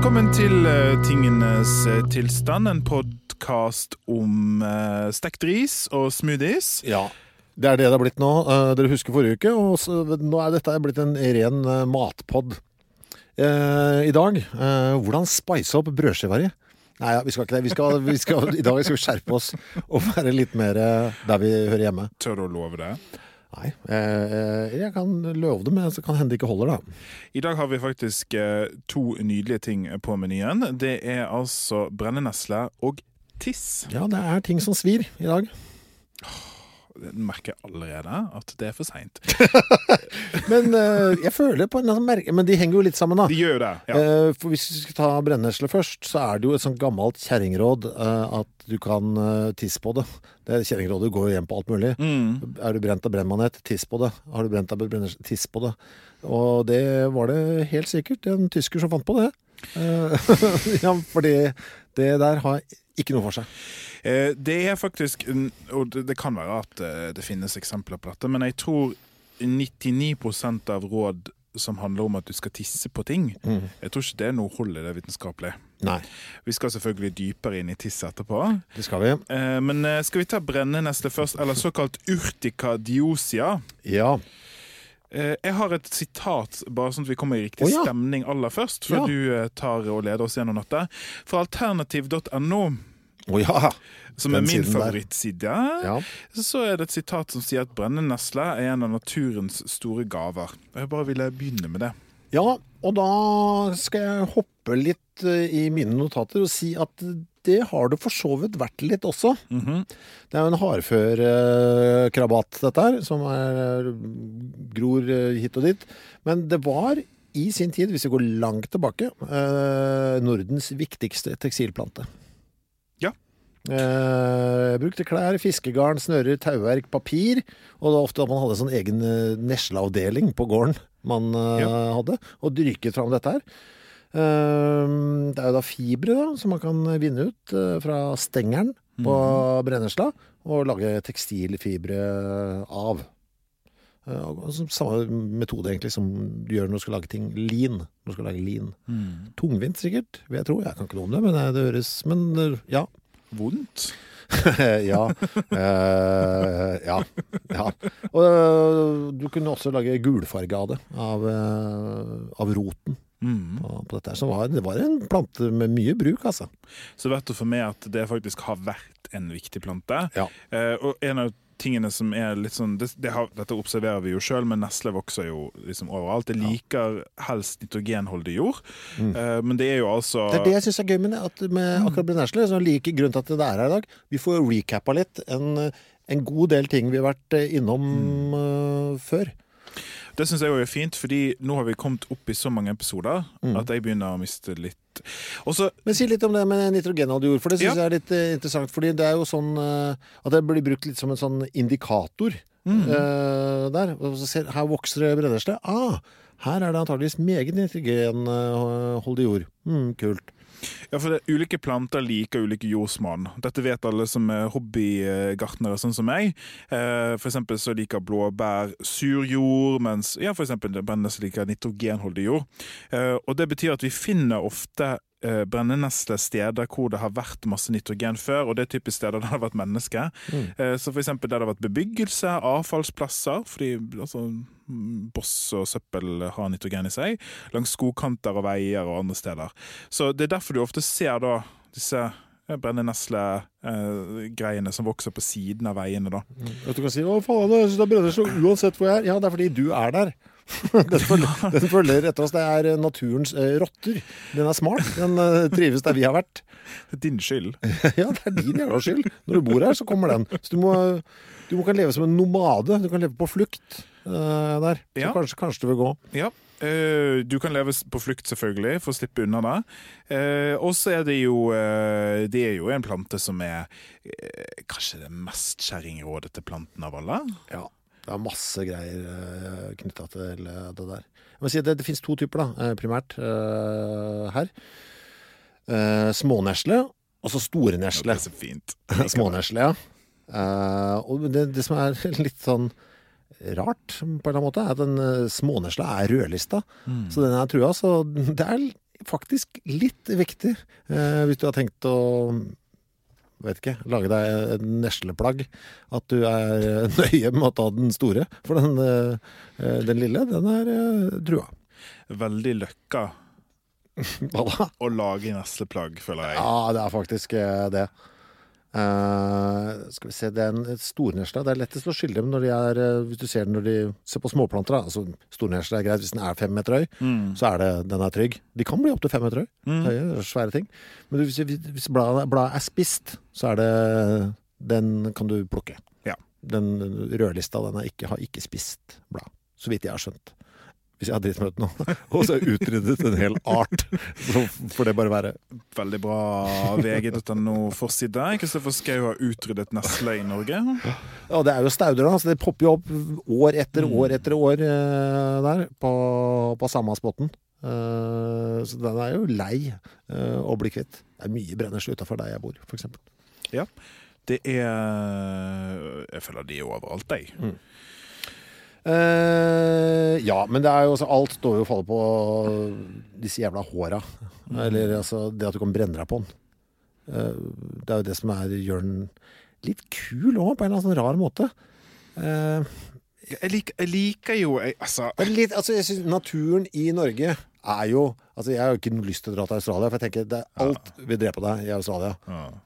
Velkommen til eh, Tingenes eh, tilstand, en podkast om uh, stekt ris og smoothies. Ja, det er det det har blitt nå. Eh, dere husker forrige uke, og nå er dette blitt en ren matpod. Eh, I dag, eh, hvordan spice opp brødskiva? Nei, ja, vi skal ikke det. Vi skal, vi skal, I dag skal vi skjerpe oss og være litt mer eh, der vi hører hjemme. Tør du å love det? Nei, eh, jeg kan love det, men så kan hende det ikke holder, da. I dag har vi faktisk eh, to nydelige ting på menyen. Det er altså brennenesle og tiss. Ja, det er ting som svir i dag. Jeg merker allerede at det er for seint. Men uh, jeg føler på en merke Men de henger jo litt sammen, da. De gjør det. ja. Uh, For hvis vi skal ta brennesle først, så er det jo et sånt gammelt kjerringråd uh, at du kan tisse på det. Det Kjerringrådet går jo hjem på alt mulig. Mm. Er du brent av brennmanet, tiss på det. Har du brent av brennesle, tiss på det. Og det var det helt sikkert en tysker som fant på det. Ja, fordi det der har ikke noe for seg. Eh, Det er faktisk Og det kan være at eh, det finnes eksempler på dette, men jeg tror 99% av råd som handler om at du skal tisse på ting, Mm. jeg tror ikke det er noe hold i det vitenskapelig. Nei, Vi skal selvfølgelig dypere inn i tiss etterpå. det skal vi. Eh, Men skal vi ta brennenesle først, eller såkalt urtica diosia? Ja. Jeg har et sitat, bare sånn at vi kommer i riktig oh, ja. stemning aller først, før Ja. du tar og leder oss gjennom dette. Fra alternativ.no, Å ja. som er min favorittside, ja. så er det et sitat som sier at brennenesle er en av naturens store gaver. Jeg bare ville begynne med det. Ja, og da skal jeg hoppe litt eh, i mine notater og si at det har det for så vidt vært litt også. Mhm. Det er jo en hardførkrabat, dette her, som er, gror eh, hit og dit. Men det var i sin tid, hvis vi går langt tilbake, eh, Nordens viktigste tekstilplante. Ja. Eh, brukte klær, fiskegarn, snører, tauverk, papir. Og det var ofte at man hadde sånn egen eh, nesleavdeling på gården man eh, hadde, og dyrket fram dette her. Eh, det er jo da fibre da, som man kan vinne ut eh, fra stengeren på brennesla, og lage tekstilfibre av. Eh, Samme metode egentlig som du gjør når du skal lage ting lean. Når du skal lage lean. Tungvint sikkert, vil jeg tro. Jeg kan ikke noe om det, men det høres Men ja. Vondt. ja. Eh, ja. Ja. Og øh, du kunne også lage gulfarge av det. Av, øh, av roten Mm. på, på dette. her. Så var, det var en plante med mye bruk, altså. Så verdt å få med at det faktisk har vært en viktig plante. Ja. Eh, og en av tingene som er litt sånn det, det har, Dette observerer vi jo sjøl, men nesle vokser jo liksom overalt. Det liker helst nitrogenholdig jord. Eh, men det er jo altså Mm. Det er det jeg syns er gøy med. At med akkurat brennesle, så like grunnen til at det er her i dag, vi får recappa litt en, en god del ting vi har vært innom innom uh, før. Det syns jeg òg er fint, fordi nå har vi kommet opp i så mange episoder Mm. at jeg begynner å miste litt også, Men si litt om det med nitrogenholdig jord, for det syns Ja. jeg er litt eh, interessant. fordi det er jo sånn eh, at det blir brukt litt som en sånn indikator eh, der. Ser, her vokser det brennesle. Ah, her er det antageligvis meget nitrogenholdig jord. Mm, kult. Ja, for det, Ulike planter liker ulike jordsmonn. Dette vet alle som er hobbygartnere, sånn som meg. Eh, for så liker blåbær sur jord, mens ja, for brennesle liker nitrogenholdig jord. Eh, og Det betyr at vi finner ofte eh, brennenesle steder hvor det har vært masse nitrogen før, og det er typisk steder der det har vært mennesker. Eh, så eksempel der det har vært bebyggelse, avfallsplasser, fordi altså, mm, boss og søppel har nitrogen i seg, langs skogkanter og veier og andre steder. Så det er derfor du ofte ser da disse eh, brenneneslegreiene som vokser på siden av veiene. da. At du kan si 'Å, faen, jeg synes det brenner så uansett hvor jeg er'. Ja, det er fordi du er der. Den følger, den følger etter oss. Det er naturens eh, rotter. Den er smart. Den eh, trives der vi har vært. Det din skyld. Ja, det er din jævla skyld. Når du bor her, så kommer den. Så du må, du må kan leve som en nomade. Du kan leve på flukt eh, der. Så Ja. kanskje, kanskje du vil gå. Ja. Uh, du kan leve på flukt, selvfølgelig, for å slippe unna det. Uh, og så er det jo uh, Det er jo en plante som er eh, kanskje den mest kjerringrådete planten av alle. Ja. Det er masse greier uh, knytta til eh, det der. Si Det, det finnes to typer, da, eh, primært eh, her. Smånesle og så er så fint. Smånesle, ja. Eh, og det, det som er litt sånn rart, på en eller annen måte, er at den eh, smånesla er rødlista. Så den er trua. Så det er faktisk litt viktig eh, hvis du har tenkt å vet ikke, lage deg et nesleplagg. At du er eh, nøye med å ta den store. For den, eh, den lille, den er drua trua. Veldig løkka Hva da? å lage nesleplagg, føler jeg. Ja, det er faktisk eh, det. Eh, skal vi se, det er en stornesle. Det er lettest å skille dem når de er eh, Hvis du ser den når de ser på småplanter. Da. Altså, stornesle er greit hvis den er fem meter høy, så er det, den er trygg. De kan bli opptil fem meter høy. Høye, svære ting. Men hvis, hvis bladet, bladet er spist, så er det Den kan du plukke. Ja. Den rødlista den er ikke, har ikke spist blad. Så vidt jeg har skjønt. Hvis jeg har dritt meg ut nå. Og så har jeg utryddet en hel art. Så får det bare være. Veldig bra VG.no-forside. Kristoffer Schou har utryddet nesle i Norge. Ja, det er jo stauder, da. Så det popper jo opp år etter år etter år eh, der på, på samme spotten. Eh, så den er jo lei eh, å bli kvitt. Det er mye brennesle utafor der jeg bor, f.eks. Ja. Det er Jeg føler de er overalt, jeg. Eh, ja, men det er jo også, alt står jo og faller på disse jævla håra. Eller altså det at du kan brenne deg på den. Uh, det er jo det som er, gjør den litt kul òg, på en eller annen sånn rar måte. Uh, Jeg liker, jeg liker jo jeg, Altså litt, altså jeg synes Naturen i Norge er jo Altså Jeg har jo ikke lyst til å dra til Australia, for jeg tenker det er alt vil drepe deg i Australia.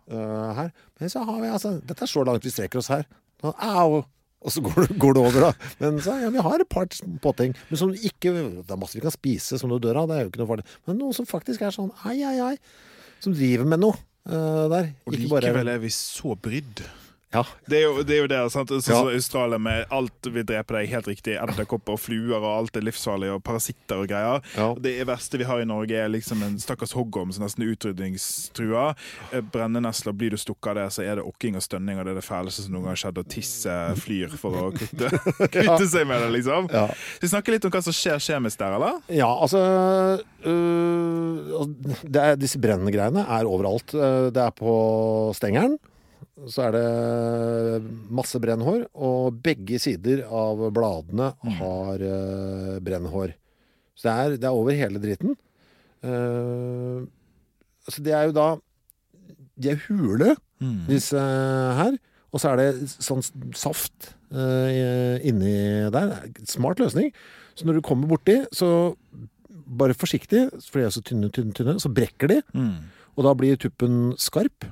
eh, her. Men så har vi altså Dette er så langt vi strekker oss her. Au! Og så går det, går det over, da. Men så, ja, vi har et par påting. Men som ikke Det er masse vi kan spise som du dør av, det er jo ikke noe farlig. Men noen som faktisk er sånn ai, ai, ai. Som driver med noe uh, der. Og Ikke bare likevel er vi så brydd. Ja. Det er jo det, er jo der, sant? Så, Ja. Australia med alt vil drepe deg, helt riktig. Edderkopper og fluer og alt er livsfarlig, og parasitter og greier. Ja. Det verste vi har i Norge, er liksom en stakkars hoggorm som nesten er utrydningstrua. Eh, Brennenesler, blir du stukket av det, så er det okking og stønning, og det er det fæleste som noen gang har skjedd, og tisse flyr for å kutte, kutte seg med det, liksom. Ja. Vi snakker litt om hva som skjer kjemisk der, eller? Ja, altså øh, det er, Disse brennende greiene er overalt. Øh, Det er på stengeren. Så er det masse brennhår, og begge sider av bladene har uh, brennhår. Så det er, det er over hele dritten. Uh, så det er jo da De er hule, disse her. Og så er det sånn saft uh, inni der. Smart løsning. Så når du kommer borti, så bare forsiktig, for de er så tynne, tynne, tynne, så brekker de. Og da blir tuppen skarp.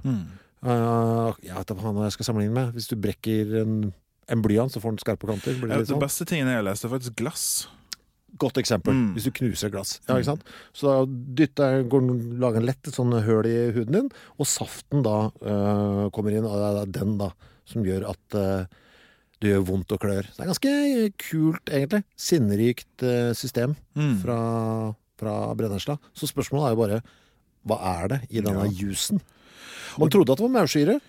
Uh, jeg vet da faen hva jeg skal sammenligne med. Hvis du brekker en, en blyant, så får den skarpe kanter. Blir det litt det sånn? beste tingen jeg har lest, er faktisk glass. Godt eksempel. Mm. Hvis du knuser glass. Ja, ikke sant? Så da dytter, går lager en lett et sånn høl i huden din, og saften da uh, kommer inn, og det er den da som gjør at uh, det gjør vondt og klør. Så det er ganske kult, egentlig. Sinnerikt øh, system Mm. fra, fra brennesla. Så spørsmålet er jo bare hva er det i denne Ja. jusen? Man trodde at det var maursyre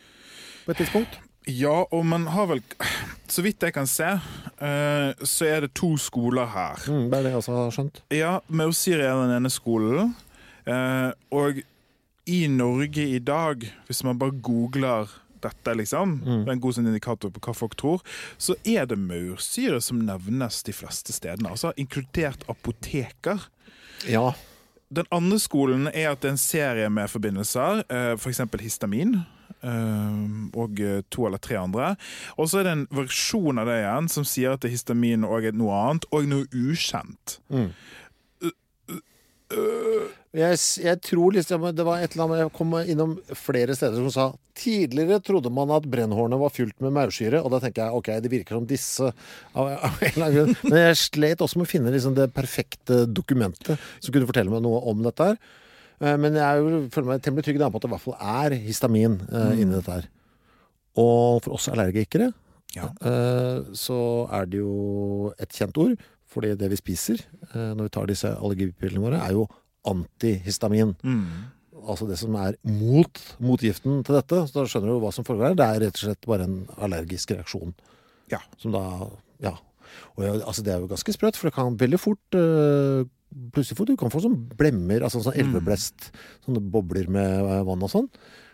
på et tidspunkt. Ja, og man har vel Så vidt jeg kan se, eh, så er det to skoler her. Mm, det er det jeg også har skjønt. Ja, Maursyre er den ene skolen. eh, og i Norge i dag, hvis man bare googler dette, liksom, det er en god sånn indikator på hva folk tror, så er det maursyre som nevnes de fleste stedene. Altså inkludert apoteker. Ja. Den andre skolen er at det er en serie med forbindelser, f.eks. For histamin. eh, Og eh, to eller tre andre. Og så er det en versjon av det igjen som sier at det er histamin og noe annet, og noe ukjent. Jeg, jeg tror liksom det var et eller annet Jeg kom innom flere steder som sa tidligere trodde man at brennhårene var fylt med maursyre, og da tenker jeg ok, det virker som disse. Men jeg slet også med å finne liksom det perfekte dokumentet som kunne fortelle meg noe om dette her. Eh, Men jeg er jo, føler meg temmelig trygg på at det i hvert fall er histamin eh, inni dette her. Og for oss allergikere Ja. eh, så er det jo et kjent ord, fordi det vi spiser eh, når vi tar disse allergipillene våre, er jo antihistamin. Mm. Altså det som er mot motgiften til dette. Så da skjønner du hva som foregår her. Det er rett og slett bare en allergisk reaksjon. Ja. Som da Ja. Og jeg, altså det er jo ganske sprøtt, for det kan veldig fort øh, Plutselig får du kan få sånn blemmer, altså sånn elveblest. Sånne bobler med øh, vann og sånn.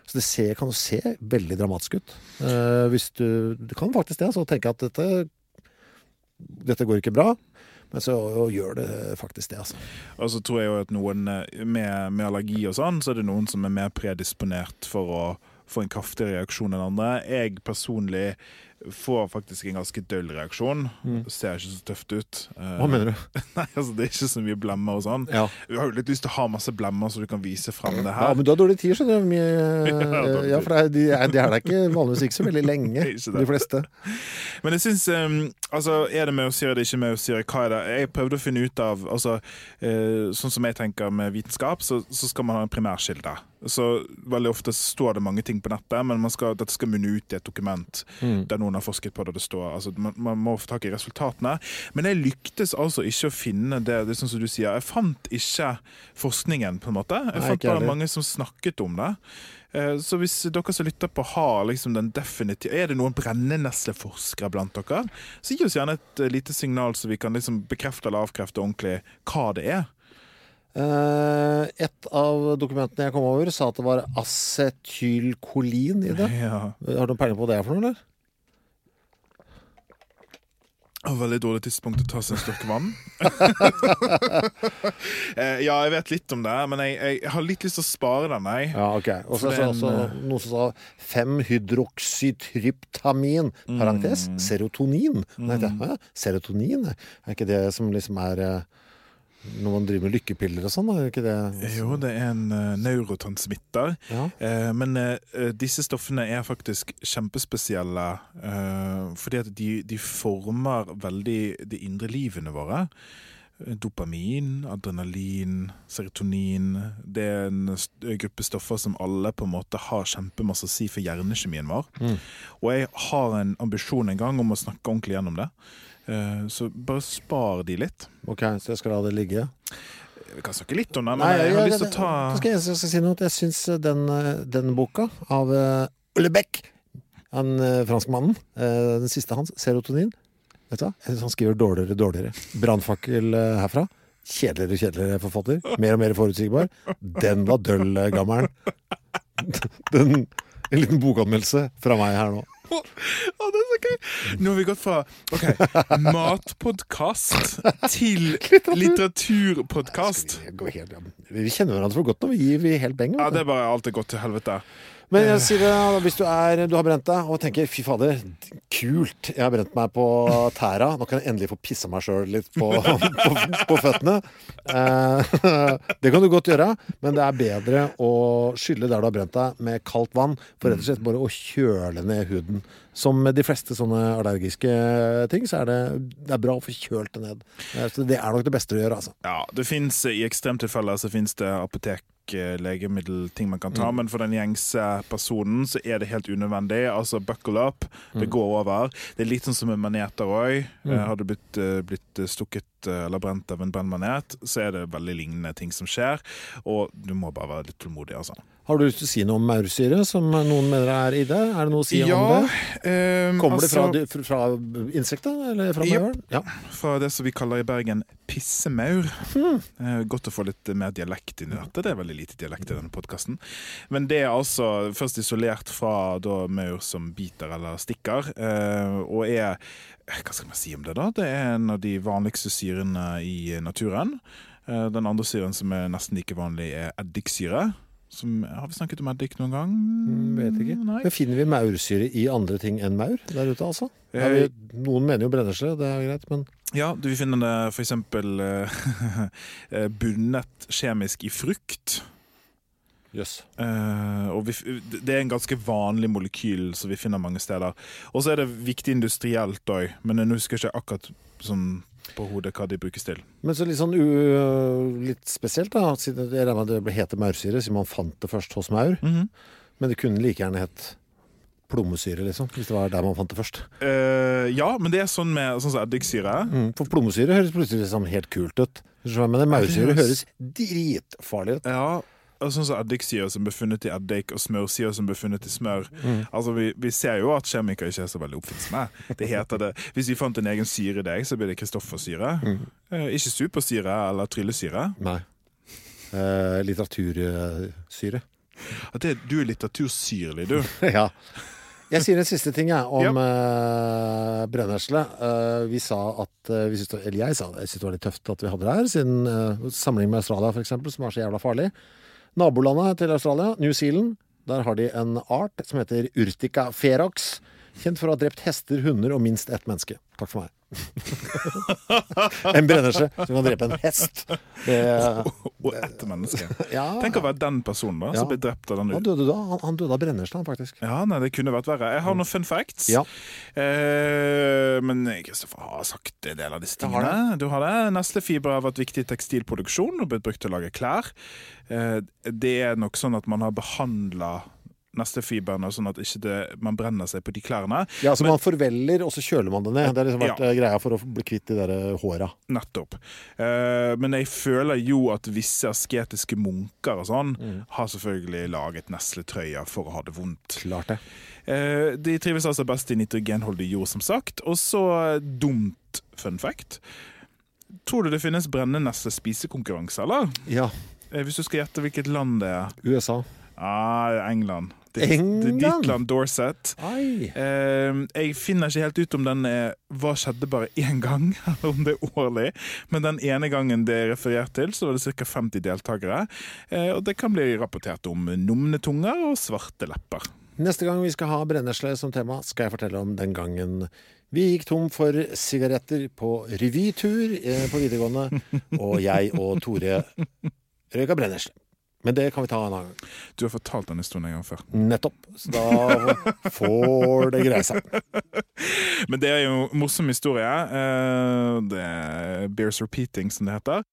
Så det ser, kan jo se veldig dramatisk ut. Eh, hvis du Du kan faktisk det, altså. Tenke at dette Dette går ikke bra. Men så gjør det faktisk det, altså. Og så tror jeg jo at noen eh, med, med allergi og sånn, så er det noen som er mer predisponert for å få en kraftig reaksjon enn andre. Jeg personlig får faktisk en ganske døll reaksjon. Ser ikke så tøft ut. Eh, Hva mener du? Nei, altså Det er ikke så mye blemmer og sånn. Ja. Du har jo litt lyst til å ha masse blemmer, så du kan vise frem det her. Ja, men du har dårlig tid, skjønner du. Mye, dårlig ja, for det er, de, er, er der ikke vanligvis ikke så veldig lenge, de fleste. Men jeg syns um, Altså, er det maursyre, er det ikke maursyre? Hva er det? Jeg prøvde å finne ut av altså, uh, Sånn som jeg tenker med vitenskap, så, så skal man ha en primærkilde. Så Veldig ofte står det mange ting på nettet, men man skal, dette skal munne ut i et dokument der noen har forsket på det. det står, altså man, man må få tak i resultatene. Men jeg lyktes altså ikke å finne det. det er sånn som du sier, Jeg fant ikke forskningen, på en måte. Jeg Nei, fant bare heller. mange som snakket om det. Eh, Så hvis dere som lytter på har liksom den definitive Er det noen brennenesleforskere blant dere? Så gi oss gjerne et eh, lite signal, så vi kan liksom bekrefte eller avkrefte ordentlig hva det er. Eh, et av dokumentene jeg kom over, sa at det var acetylkolin i det. Ja. Har du peiling på hva det er for noe, eller? Veldig dårlig tidspunkt å ta seg en stokk vann. Eh, ja, jeg vet litt om det, men jeg, jeg har litt lyst til å spare den. Jeg. Ja, ok. Og så er det også eh, noe som sa 5-hydroksytryptamin, parentes, serotonin. Nei, det, ja, serotonin? Er ikke det som liksom er når man driver med lykkepiller og sånn? Er ikke det Jo, det er en uh, neurotransmitter. Ja. Uh, men uh, disse stoffene er faktisk kjempespesielle fordi at de, de former veldig de indre livene våre. Dopamin, adrenalin, serotonin. Det er en gruppe stoffer som alle på en måte har kjempemasse å si for hjernekjemien vår. Og jeg har en ambisjon en gang om å snakke ordentlig gjennom det. Eh, Så bare spar de litt. Ok, så jeg skal la det ligge. Vi kan snakke litt om det, men jeg har lyst til å ta skal jeg, skal si noe. Jeg syns den, eh, den boka av Ole Beck, han franskmannen, eh, den siste hans, 'Serotonin' Vet du hva? Jeg Han skriver dårligere og dårligere. 'Brannfakkel' eh, herfra. Kjedeligere og kjedeligere forfatter. Mer og mer forutsigbar. Den var døll, eh, gammelen. Den, en liten bokanmeldelse fra meg her nå. Å, det er så gøy! Nå har vi gått fra ok, matpodkast til litteraturpodkast. Vi, vi kjenner hverandre for godt nå. Vi gir vi helt beng. Ja, det er bare alt er gått til helvete. Men jeg sier det, hvis du, er, du har brent deg og tenker 'fy fader, kult, jeg har brent meg på tæra', nå kan jeg endelig få pissa meg sjøl litt på, på, på føttene. Eh, det kan du godt gjøre, men det er bedre å skylle der du har brent deg, med kaldt vann. For rett og slett bare å kjøle ned huden. Som med de fleste sånne allergiske ting, så er det, det er bra å få kjølt det ned. Eh, Så det er nok det beste å gjøre, altså. Ja, det finnes, I ekstremtilfeller så finnes det apotek, eh, legemiddel, ting man kan ta, men for den gjengse personen så er det helt unødvendig. Altså buckle up, det går over. Det er litt sånn som med maneter òg. Har du blitt, eh, blitt stukket eh, eller brent av en brennmanet, så er det veldig lignende ting som skjer. Og du må bare være litt tålmodig, altså. Har du lyst til å si noe om maursyre, som noen mener er i det? Er det noe å si om det? eh, Kommer det fra, altså, fra insekter, eller fra mauren? Ja. fra det som vi kaller i Bergen pissemaur. Eh, godt å få litt mer dialekt inn i dette. Det er veldig lite dialekt i denne podkasten. Men det er altså først isolert fra da maur som biter eller stikker, eh, og er Hva skal man si om det, da? Det er en av de vanligste syrene i naturen. Eh, den andre syren som er nesten like vanlig, er eddiksyre. Som, har vi snakket om eddik noen gang? Mm, Vet ikke. Nei. Men finner vi maursyre i andre ting enn maur der ute, altså? Eh, vi, noen mener jo brennesle, det er greit, men Ja, du finner det eh, bundet kjemisk i frukt. Jøss. Uh, og vi, det er en ganske vanlig molekyl som vi finner mange steder. Og så er det viktig industrielt òg, men jeg husker ikke akkurat sånn på hodet hva de brukes til. Men så litt sånn u, litt spesielt, da. Siden jeg regner med det heter maursyre, siden man fant det først hos maur. Men det kunne like gjerne hett plommesyre, liksom. Hvis det var der man fant det først. Uh, ja, men det er sånn med sånn som eddiksyre. Mm, for plommesyre høres plutselig liksom helt kult ut. Men maursyre høres dritfarlig ut. Ja, sånn som eddiksyre som er befunnet i eddik, og smørsyre som er befunnet i smør. Altså, vi, vi ser jo at kjemikere ikke er så veldig oppfinnsomme. Det heter det. Hvis vi fant en egen syre i deg, så blir det Kristoffersyre. Eh, ikke supersyre eller tryllesyre. Nei. Eh, litteratursyre. At det, du er litteratursyrlig, du. ja. Jeg sier en siste ting jeg, om eh, brennesle. Uh, vi sa at uh, vi synes Eller jeg sa det, jeg synes det var litt tøft at vi hadde det her, siden uh, sammenlignet med Australia f.eks., som er så jævla farlig. Nabolandet til Australia, New Zealand, der har de en art som heter Urtica ferox. Kjent for å ha drept hester, hunder og minst ett menneske. Takk for meg. en brennesle som kan drepe en hest. Det, Og ett menneske. ja, Tenk å være den personen da, Ja. som ble drept av den han døde da. Han, han døde av brennesle, faktisk. Ja, nei, det kunne vært verre. Jeg har noen fun facts. Ja. Eh, men Kristoffer har sagt en del av disse tingene. har. Du har det. Neslefiber har vært viktig i tekstilproduksjon og blitt brukt til å lage klær. Eh, det er nok sånn at man har behandla nestefibrene sånn at ikke det, man brenner seg på de klærne. Ja, så man forveller, og så kjøler man det ned. Det har liksom vært Ja. eh, greia for å bli kvitt de der eh, håra. Nettopp. Eh, men jeg føler jo at visse asketiske munker og sånn Mm. har selvfølgelig laget nesletrøyer for å ha det vondt. Klart det. Eh, de trives altså best i nitrogenholdig jord, som sagt. Og så dumt fun fact. Tror du det finnes brennende spisekonkurranse, eller? Ja. Eh, hvis du skal gjette hvilket land det er? USA. Ah, England. Det, er ditt land, Dorset. Ai. Eh, jeg finner ikke helt ut om den er Hva skjedde bare én gang, eller om det er årlig. Men den ene gangen det er referert til, så var det ca. 50 deltakere. Eh, og det kan bli rapportert om numne tunger og svarte lepper. Neste gang vi skal ha brennesle som tema, skal jeg fortelle om den gangen vi gikk tom for sigaretter på revytur eh, på videregående, og jeg og Tore røyka brennesle. Men det kan vi ta en annen gang. Du har fortalt den historien en gang før. Nettopp. Så da får det greie seg. Men det er jo en morsom historie. Eh, Det er Bears Repeating, som det heter.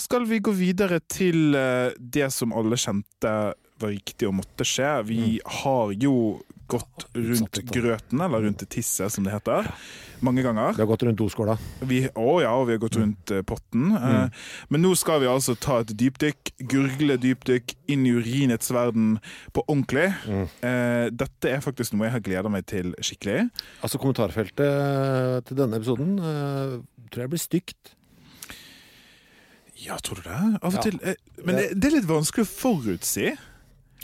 Skal vi gå videre til eh, det som alle kjente var riktig og måtte skje? Vi har jo gått rundt grøten, eller rundt tisset, som det heter, mange ganger. Vi har gått rundt doskåla. Å ja, og vi har gått rundt eh, potten. Mm. Men nå skal vi altså ta et dypdykk, gurgle dypdykk inn i urinets verden på ordentlig. Mm. dette er faktisk noe jeg har gleda meg til skikkelig. Altså, kommentarfeltet til denne episoden eh, tror jeg blir stygt. Ja, tror du det? Av og Ja. til. eh, Men det, det er litt vanskelig å forutsi.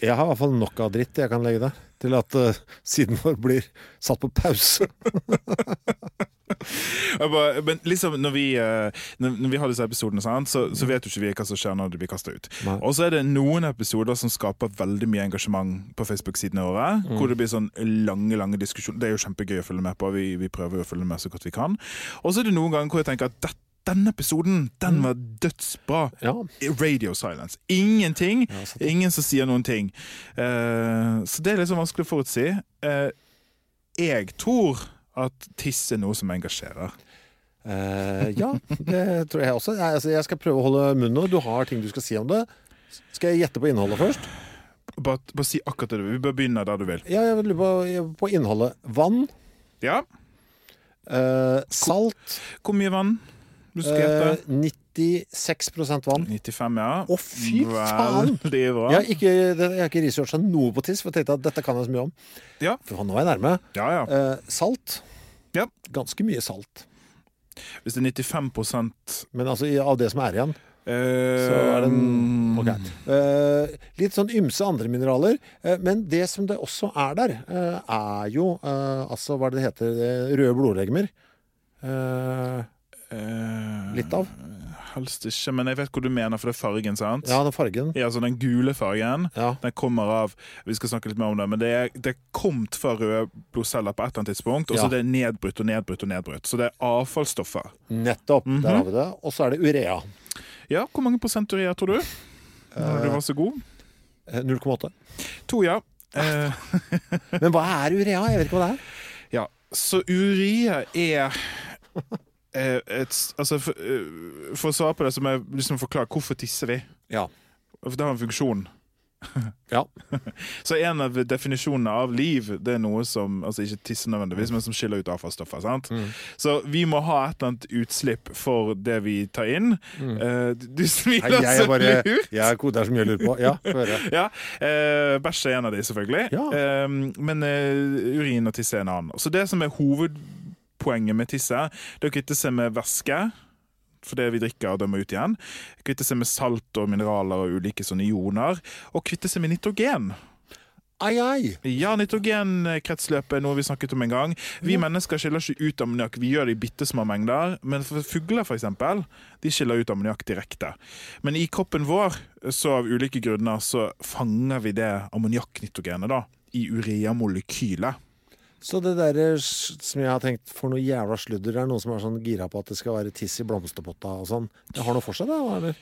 Jeg har i hvert fall nok av dritt jeg kan legge der, til at uh, siden vår blir satt på pause. Men liksom når vi, eh, når, vi har disse episodene, så, så vet jo ikke vi hva som skjer når de blir kasta ut. Og så er det noen episoder som skaper veldig mye engasjement på Facebook-sidene våre. Hvor det blir sånn lange lange diskusjoner. Det er jo kjempegøy å følge med på. Vi, vi prøver å følge med så godt vi kan. Og så er det noen ganger hvor jeg tenker at dette denne episoden den var dødsbra. Ja. Radio silence. Ingenting. Ja. Ingen som sier noen ting. Uh, så det er sånn vanskelig å forutsi. Uh, jeg tror at tiss er noe som engasjerer. Uh, ja, det tror jeg også. Jeg, altså, jeg skal prøve å holde munn nå. Du har ting du skal si om det. Skal jeg gjette på innholdet først? Bare, bare si akkurat det du vil. Vi bør begynne der du vil. Ja, jeg lurer på, på innholdet. Vann. Ja. Uh, salt. Hvor mye vann? Du skrev det. Eh, 96 vann. 95, ja. Å, fy faen! Jeg har ikke, jeg har ikke researcha noe på tiss, for jeg tenkte at dette kan jeg så mye om. Ja. For nå er jeg nærme. Ja, ja. Eh, salt. Ja. Ganske mye salt. Hvis det er 95% Men altså av det som er igjen. eh, Så er det en, ok. mm. Eh, litt sånn ymse andre mineraler. Uh, men det som det også er der, uh, er jo eh, altså hva det heter, eh, røde blodlegemer. Eh, eh, litt av. Helst ikke, men jeg vet hvor du mener, for det er fargen, sant? ja, er fargen. Ja, så Den gule fargen Ja. den kommer av Vi skal snakke litt mer om det, men det er, det er kommet fra røde blodceller på et eller annet tidspunkt. Og så Ja. det er nedbrutt og nedbrutt og nedbrutt. Så det er avfallsstoffer. Nettopp. Mhm. Der har vi det. Og så er det urea. Ja, Hvor mange prosent urea, tror du? Når du var så god? Eh, 0,8. To, ja. Eh, Men hva er urea? Jeg vet ikke hva det er. ja. Så urea er eh, et, altså, for, eh, for å svare på det, så må jeg liksom forklare hvorfor tisser vi. Ja. For det har en funksjon. Ja. Så en av definisjonene av liv Det er noe som altså ikke tisser nødvendigvis, men som skiller ut avfallsstoffer. sant? Mm. Så vi må ha et eller annet utslipp for det vi tar inn. Eh, du du Nei, smiler jeg er så bare lurt! Jeg er koder som jeg lurer på. Ja, få høre. Ja, Uh, Bæsj er en av de, selvfølgelig. Ja. Uh, men eh, urin og tiss er en annen. Så det som er hovedpoenget med tisse, det er å kvitte seg med væske. For det vi drikker, og dømmer ut igjen. Kvitte seg med salt og mineraler og ulike sånne ioner. Og kvitte seg med nitrogen. Ai, ai. Ja, nitrogenkretsløpet er noe vi snakket om en gang. Vi mennesker skiller ikke ut ammoniakk. Vi gjør det i bitte små mengder. Men fugler, for eksempel, de skiller ut ammoniakk direkte. Men i kroppen vår, så av ulike grunner, så fanger vi det ammoniakknitrogenet i ureamolekylet. Så det der eh, som jeg har tenkt for noe jævla sludder, det er noen som er sånn gira på at det skal være tiss i blomsterpotta og sånn. Det har noe for seg, det? eller?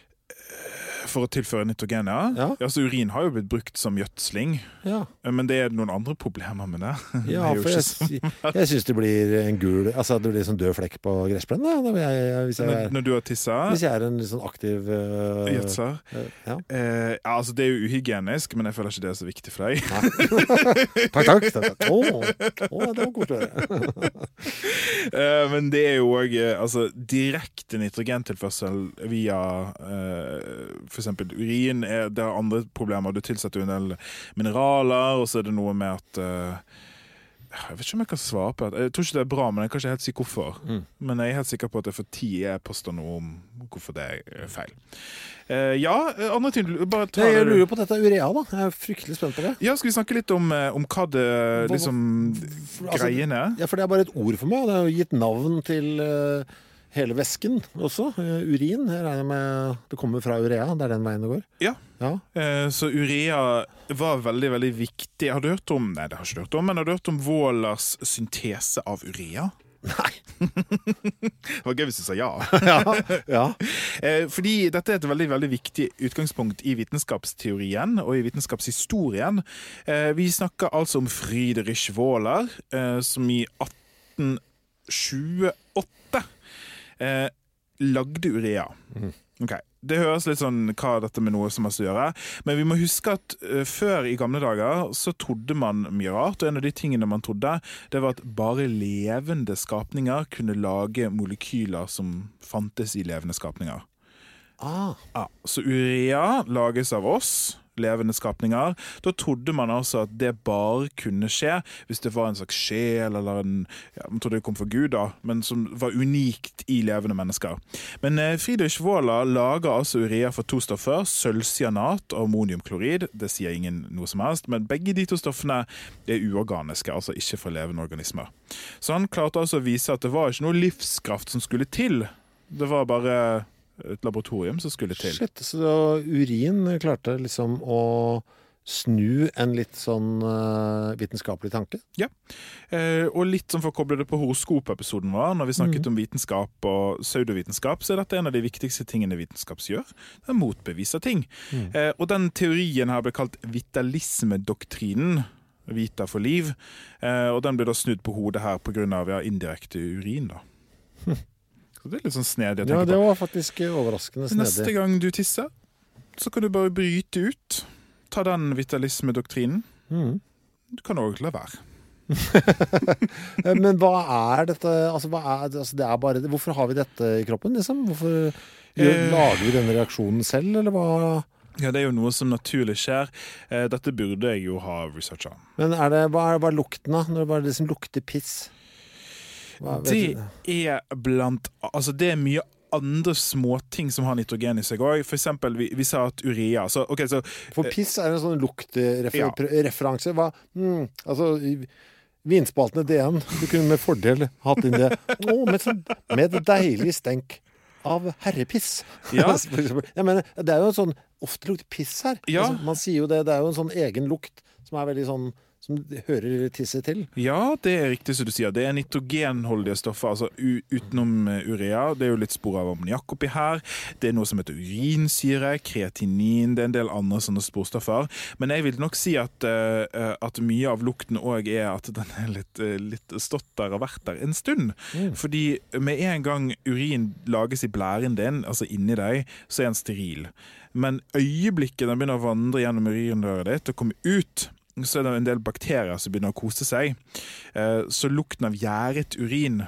For å tilføre nitrogen, ja. Ja. så Urin har jo blitt brukt som gjødsling, Ja. men det er noen andre problemer med det. Ja, Det for jeg, sy- jeg syns det blir en gul Altså det blir sånn død flekk på gressplenen. når Når, du har tissa, hvis jeg er en litt sånn aktiv uh, gjødsler Ja. Uh, ja, altså Det er jo uhygienisk, men jeg føler ikke det er så viktig for deg. Takk, takk. takk. Å, å, det var koselig. å høre. Eh, men det er jo òg altså, direkte nitrogentilførsel via uh, f.eks. urin. Er, det er andre problemer. Du tilsetter jo en del mineraler, og så er det noe med at uh, jeg vet ikke om jeg kan svare på det. Jeg tror ikke det er bra, men jeg kan ikke helt si hvorfor. Mm. Men jeg er helt sikker på at er for ti jeg påstår noe om hvorfor det er feil. Uh, ja, eh, andre ting Bare ta Jeg, jeg lurer på dette urea, da. Jeg er fryktelig spent på det. Ja, skal vi snakke litt om, om hva det Hva- liksom altså, Greiene er? Ja, for det er bare et ord for meg. Det har jo gitt navn til eh, hele væsken også. Eh, urin. Jeg regner med det kommer fra urea. Det er den veien det går. Ja. Ja. Eh, Så urea var veldig veldig viktig. Har du hørt om Nei, det har jeg ikke hørt om, men har du hørt om Wåhlers syntese av urea? Nei. Det var gøy hvis du sa ja. ja. ja. Eh, Fordi dette er et veldig veldig viktig utgangspunkt i vitenskapsteorien og i vitenskapshistorien. Vi snakker altså om Friedrich Wåhler, som i 1828 eh, lagde urea. Okay. Det høres litt sånn hva dette med noe som helst å gjøre, men vi må huske at uh, før i gamle dager så trodde man mye rart, og en av de tingene man trodde, det var at bare levende skapninger kunne lage molekyler som fantes i levende skapninger. Ah. Ja, så urea lages av oss, levende skapninger. Da trodde man altså at det bare kunne skje hvis det var en slags sjel, eller en ja, Man trodde det kom fra Gud, da, men som var unikt i levende mennesker. Men eh, Friedrich Wohler lager altså urea for to stoffer, sølvcyanat og ammoniumklorid. Det sier ingen noe som helst, men begge de to stoffene er uorganiske, altså ikke fra levende organismer. Så han klarte altså å vise at det var ikke noe livskraft som skulle til. Det var bare et laboratorium som skulle til. Shit, så urin klarte liksom å snu en litt sånn uh, vitenskapelig tanke? Eh, og litt sånn for å koble det på horoskopepisoden vår, når vi snakket om vitenskap og pseudovitenskap, så er dette en av de viktigste tingene vitenskap gjør. Det er motbeviser ting. Eh, og den teorien her ble kalt vitalismedoktrinen. Vita for liv. Eh, og den ble da snudd på hodet her pga. Ja, indirekte urin, da. Så det er litt sånn snedig å Ja, det var faktisk overraskende snedig. Neste gang du tisser, så kan du bare bryte ut. Ta den vitalismedoktrinen. Mm. Du kan òg la være. Eh, Men hva er dette altså, hva er, altså, det er bare, Hvorfor har vi dette i kroppen, liksom? Hvorfor Eh. lager vi denne reaksjonen selv, eller hva? Ja, Det er jo noe som naturlig skjer. Eh, Dette burde jeg jo ha researcha. Men er det, hva er, det bare lukten, da? Når det bare liksom lukter piss? Det er blant Altså, det er mye andre småting som har nitrogen i seg òg. Eksempel, vi, vi sa at urea så, okay, så For piss er en sånn luktreferanse. Ja. mm, Altså Vinspaltene DN. Du kunne med fordel hatt inn det. Oh, med, sånn, med deilig stenk av herrepiss. Ja. Mener, det er jo en sånn Ofte lukter piss her. Ja. Altså, man sier jo det. Det er jo en sånn egen lukt som er veldig sånn Som hører tisset til. Ja, det er riktig som du sier. Det er nitrogenholdige stoffer altså utenom eh, urea. Det er jo litt spor av ammoniakk oppi her. Det er noe som heter urinsyre, kreatinin, det er en del andre sånne sporstoffer. Men jeg vil nok si at, uh, at mye av lukten òg er at den er litt, litt stått der og vært der en stund. Fordi med en gang urin lages i blæren din, altså inni deg, så er den steril. Men øyeblikket den begynner å vandre gjennom urinrøret ditt og komme ut, så er det en del bakterier som begynner å kose seg. Eh, Så lukten av gjæret urin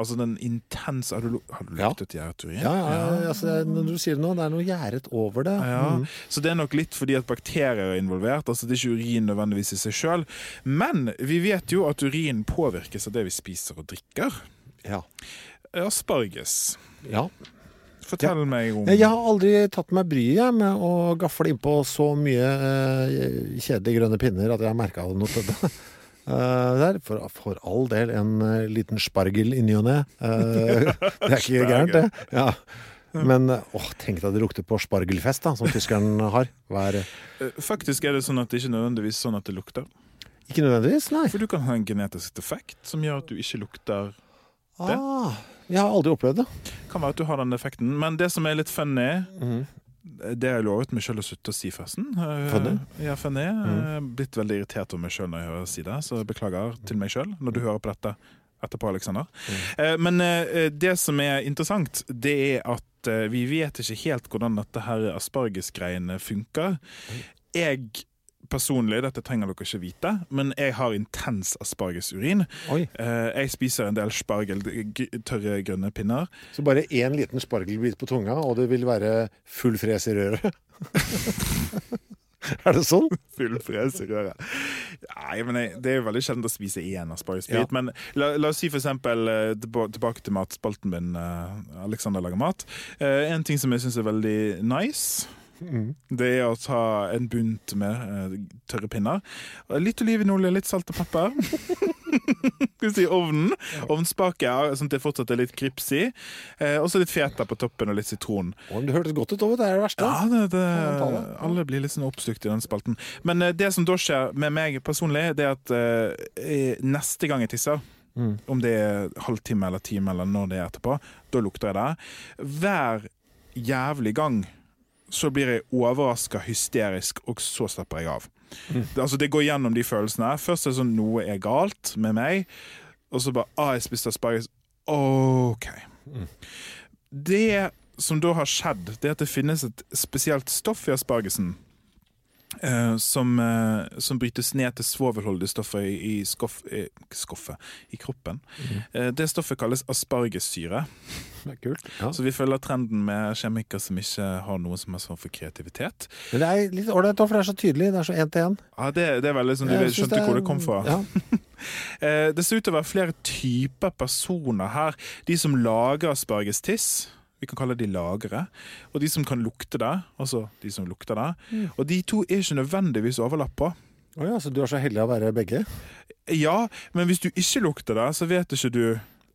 Altså den intense Har du, har du Ja. luktet gjæret urin? Ja, ja, altså, det er- når du sier det nå, det er noe gjæret over det. Ja, Mm. Så det er nok litt fordi at bakterier er involvert. altså Det er ikke urin nødvendigvis i seg sjøl. Men vi vet jo at urin påvirkes av det vi spiser og drikker. Ja. Asparges. ja. Fortell meg om Jeg har aldri tatt meg bryet med å gafle innpå så mye eh, kjedelige grønne pinner at jeg har merka noe til det. Uh, der. For, for all del en uh, liten spargel i ny og ne. Uh, det er ikke gærent, det. Ja. Men åh, tenk deg det lukter på spargelfest, da, som tyskeren har. Hver, Faktisk er det sånn at det ikke nødvendigvis sånn at det lukter. ikke nødvendigvis, nei. For du kan ha en genetisk defekt som gjør at du ikke lukter det. Ah, jeg har aldri opplevd det. Kan være at du har den effekten. Men det som er litt funny Mhm. Det har jeg lovet meg sjøl å slutte å si, forresten. Eh, Funny? Ja, funny. Er blitt veldig irritert over meg sjøl når jeg hører si det, så beklager til meg sjøl når du hører på dette etterpå, Aleksander. Mm. Men eh, det som er interessant, det er at eh, vi vet ikke helt hvordan dette her aspargesgreiene funker. Jeg personlig, dette trenger dere ikke vite, men jeg har intens aspargesurin. Oi. Eh, Jeg spiser en del spargel, tørre grønne pinner. Så bare én liten spargelbit på tunga, og det vil være full fres i røret. er det sånn? Full fres i røret. Nei, men jeg, Det er jo veldig sjelden å spise én aspargesbit. Ja. Men la, la oss si for eksempel eh, tilbake til matspalten min, eh, Alexander lager mat. En ting som jeg syns er veldig nice, det er å ta en bunt med eh, tørre pinner. Litt olivenolje, litt salt og pepper. Skal vi si ovnen. Ovnsbake, ja, sånn at det fortsatt er litt krips i. Eh, og så litt feta på toppen og litt sitron. Oh, det hørtes godt ut Over. det er det verste. Ja, det, det? alle blir litt sånn oppslukt i den spalten. Men eh, det som da skjer med meg personlig, det er at eh, neste gang jeg tisser, Mm. om det er halvtime eller time eller når det er etterpå, da lukter jeg det. Hver jævlig gang så blir jeg overraska, hysterisk, og så slapper jeg av. Mm. Det, altså, det går gjennom de følelsene. Først er det sånn noe er galt med meg, og så bare ah, jeg spiste asparges. OK. Mm. Det som da har skjedd, det er at det finnes et spesielt stoff i aspargesen. Eh, som, eh, som brytes ned til svovelholdige stoffer i, i skoff, eh, skoffet i kroppen. Eh, det stoffet kalles aspargessyre. Ja. Så vi følger trenden med kjemikere som ikke har noe som er sånn for kreativitet. Men det er litt ålreit, for det er så tydelig. Det er så én til én. Ja, det, det er veldig sånn, Du skjønte det er- hvor det kom fra. Ja. Det ser ut til å være flere typer personer her. De som lager aspargestiss. Vi kan kalle de lagere. Og de som kan lukte det. Altså de som lukter det. Mm. Og de to er ikke nødvendigvis overlappa. Oh ja, så du er så heldig å være begge? Ja, men hvis du ikke lukter det, så vet ikke du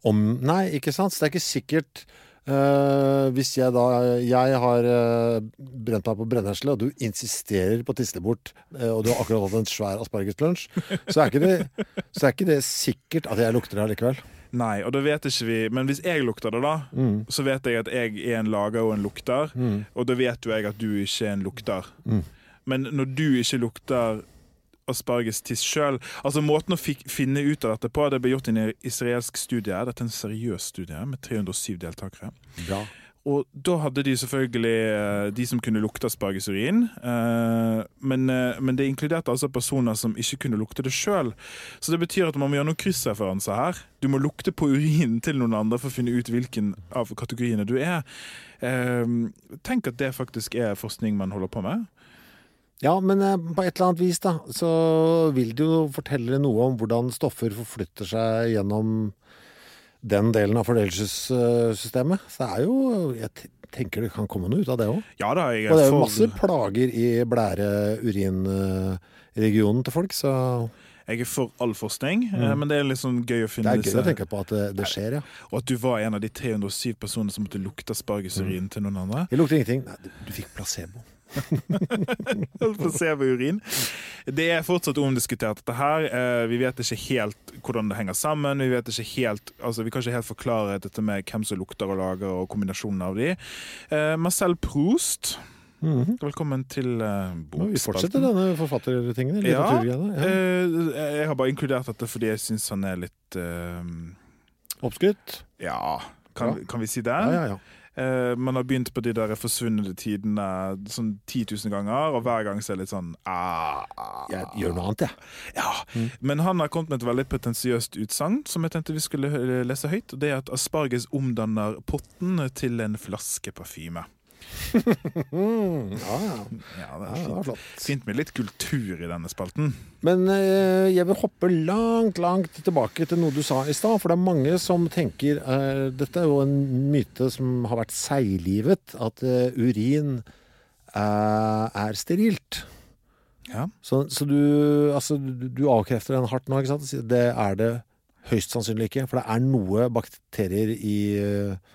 Om Nei, ikke sant? Så det er ikke sikkert uh, hvis jeg da Jeg har uh, brent meg på brennesle, og du insisterer på å tisse det bort, uh, og du har akkurat hatt en svær aspargeslunsj, så, så er ikke det sikkert at jeg lukter det allikevel. Nei, og da vet ikke vi Men hvis jeg lukter det, da, Mm. så vet jeg at jeg er en lager og en lukter. Mm. Og da vet jo jeg at du ikke er en lukter. Mm. Men når du ikke lukter aspargestiss sjøl altså Måten å finne ut av dette på, det ble gjort i en israelsk studie. Dette er en seriøs studie med 307 deltakere. Bra. Og da hadde de selvfølgelig eh, de som kunne lukte aspargesurin. Eh, men, eh, men det inkluderte altså personer som ikke kunne lukte det sjøl. Så det betyr at man må gjøre noen kryssreferanser her. Du må lukte på urinen til noen andre for å finne ut hvilken av kategoriene du er. Tenk at det faktisk er forskning man holder på med. Ja, men på et eller annet vis da, så vil det jo fortelle noe om hvordan stoffer forflytter seg gjennom den delen av fordelsessystemet. Så det er jo Jeg tenker det kan komme noe ut av det òg. Ja Og det er jo masse plager i blære-urin-regionen til folk, så Jeg er for all forskning, mm. men det er litt sånn gøy å finne det er gøy å tenke på at det, det skjer, ja. Og at du var en av de 307 personene som måtte lukte aspargesurin til noen andre. Jeg lukter ingenting. Nei, du, du fikk placebo. Placebourin. Det er fortsatt omdiskutert, dette her. Eh, Vi vet ikke helt hvordan det henger sammen. Vi vet ikke helt, altså vi kan ikke helt forklare dette med hvem som lukter og lager, og kombinasjonen av de. Eh, Marcel Proust, velkommen til uh, Men vi fortsetter denne forfattertingen. Ja. Ja. Uh, jeg har bare inkludert dette fordi jeg syns han er litt uh, Oppskrytt. Ja, kan, kan vi si det? Ja, ja, ja. Eh, man har begynt på de der forsvunne tidene sånn 10 000 ganger, og hver gang så er det litt sånn ah, ah. Jeg gjør noe annet, jeg. Ja, Men han har kommet med et veldig pretensiøst utsagn som jeg tenkte vi skulle lese høyt. og Det er at asparges omdanner potten til en flaske parfyme. Ja, ja. Ja, det er fint. flott. fint med litt kultur i denne spalten. Men eh, jeg vil hoppe langt, langt tilbake til noe du sa i stad. For det er mange som tenker eh, Dette er jo en myte som har vært seiglivet. At eh, urin eh, er sterilt. Ja. Så, så du, altså, du, du avkrefter den hardt nå, ikke sant? Det er det høyst sannsynlig ikke. For det er noe bakterier i eh,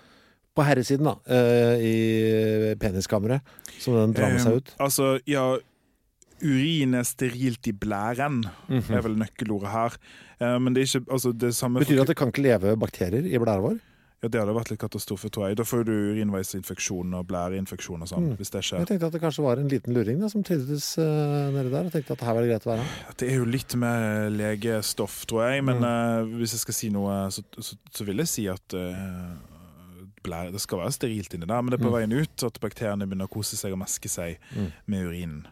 På herresiden, da. uh, I peniskammeret. Som den drar med seg ut. Eh, altså, ja Urin er sterilt i blæren, er vel nøkkelordet her. Uh, men det er ikke altså, det samme Betyr det at det kan ikke leve bakterier i blæra vår? Ja, Det hadde vært litt katastrofe, tror jeg. Da får du urinveisinfeksjon og blæreinfeksjon og sånn. Mm. hvis det skjer. Jeg tenkte at det kanskje var en liten luring da, som trivdes uh, nede der, og tenkte at her var det greit å være. Det er jo litt mer legestoff, tror jeg. Men eh, hvis jeg skal si noe, så, så, så vil jeg si at eh, blær, det skal være sterilt inni der. Men det er på Mm. veien ut at bakteriene begynner å kose seg og meske seg Mm. med urinen.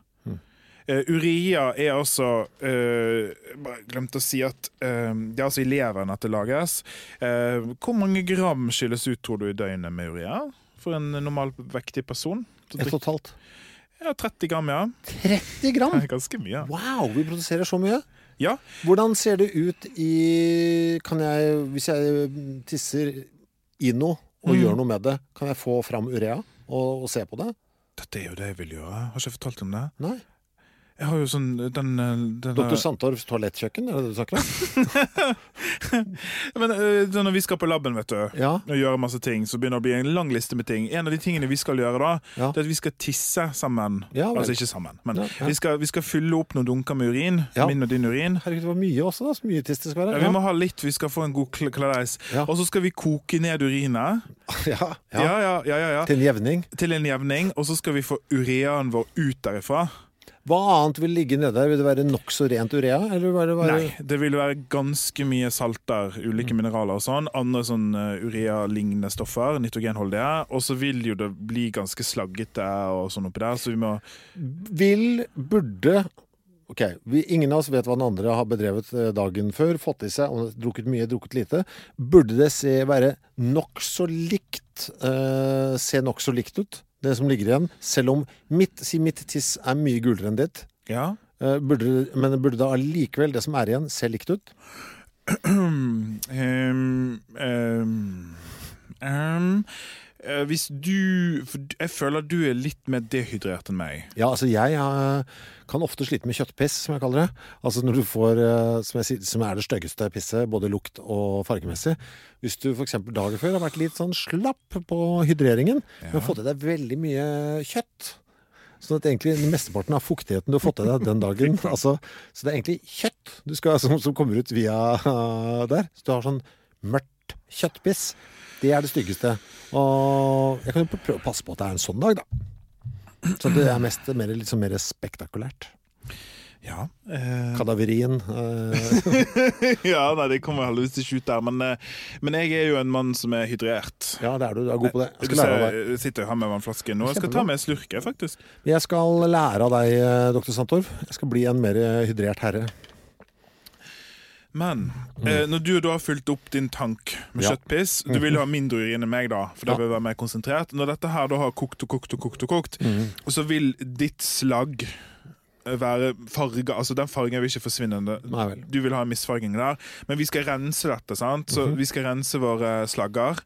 Uh, uria er altså uh, Bare glemte å si at uh, det er altså i leveren at det lages. Uh, hvor mange gram skilles ut, tror du, i døgnet med urea? For en normalvektig person? Et og et halvt. Ja, 30 gram, ja. 30 gram! Ganske mye. Wow, vi produserer så mye. Ja. Hvordan ser det ut i Kan jeg, hvis jeg tisser i noe og Mm. gjør noe med det, kan jeg få fram urea og, og se på det? Dette er jo det jeg vil gjøre. Har ikke jeg fortalt om det? Nei. Jeg har jo sånn den, den Dr. Sandtorvs toalettkjøkken, er det det du snakker om? Men øh, Når vi skal på laben vet du, Ja. og gjøre masse ting, så begynner det å bli en lang liste med ting. En av de tingene vi skal gjøre da, Ja. det er at vi skal tisse sammen. Ja, altså ikke sammen, men. Vi, skal, vi skal fylle opp noen dunker med urin. Min og din urin. Herregud, det var mye også, da. Så mye tiss det skal Ja, være. vi må ha litt, vi skal få en god kl- kladeis. Og så skal vi koke ned urinet ja. ja. ja. Ja, ja, ja, ja, Til en jevning. til en jevning. Og så skal vi få ureaen vår ut derifra. Hva annet vil ligge nede der? Vil det være nokså rent urea? Eller vil det være Nei, det vil være ganske mye salt der. ulike mineraler og sånn. Andre sånn uh, urea-lignende stoffer, nitrogenholdige. Og så vil jo det bli ganske slaggete og sånn oppi der, så vi må Vil, burde Ok, vi, Ingen av oss vet hva den andre har bedrevet eh, dagen før. Fått i seg, om drukket mye, drukket lite. Burde det se, være nokså likt eh, Se nokså likt ut, det som ligger igjen? Selv om mitt, si mitt tiss er mye gulere enn ditt. Ja. eh, burde, men burde da allikevel det som er igjen, se likt ut? um, um, um, hvis du For jeg føler du er litt mer dehydrert enn meg. Ja, altså jeg eh, kan ofte slite med kjøttpiss, som jeg kaller det. Altså når du får, eh, som, jeg, sier, som er det styggeste pisset, både lukt og fargemessig. Hvis du f.eks. dagen før har vært litt sånn slapp på hydreringen, men fått i deg veldig mye kjøtt. Sånn at egentlig mesteparten av fuktigheten du har fått i deg den dagen altså, Så det er egentlig kjøtt du skal, som, som kommer ut via eh, der. Så du har sånn mørkt kjøttpiss. Det er det styggeste. Og jeg kan jo prøve å passe på at det er en sånn dag, da. Så det er mest mer, liksom mer spektakulært. Ja. Eh, Kadaverien. eh, ja, nei, det kommer heldigvis ikke ut der. Men, eh, men jeg er jo en mann som er hydrert. ja, det er du. Du er god på det. Jeg skal lære av deg. jeg sitter her med vannflaske nå. Jeg skal ta med slurke, faktisk. Jeg skal lære av deg, eh, doktor Santorv. Jeg skal bli en mer hydrert herre. Men eh, når du da har fylt opp din tank med Mm. Ja. kjøttpiss Du vil ha mindre urin enn meg, da, for da vil jeg være mer konsentrert. Når dette her da har kokt og kokt og kokt, og kokt Mm. så vil ditt slagg eh, være farga Altså, den fargen vil ikke forsvinne. Nei. Du vil ha en misfarging der. Men vi skal rense dette, sant? Så Mhm. vi skal rense våre slagger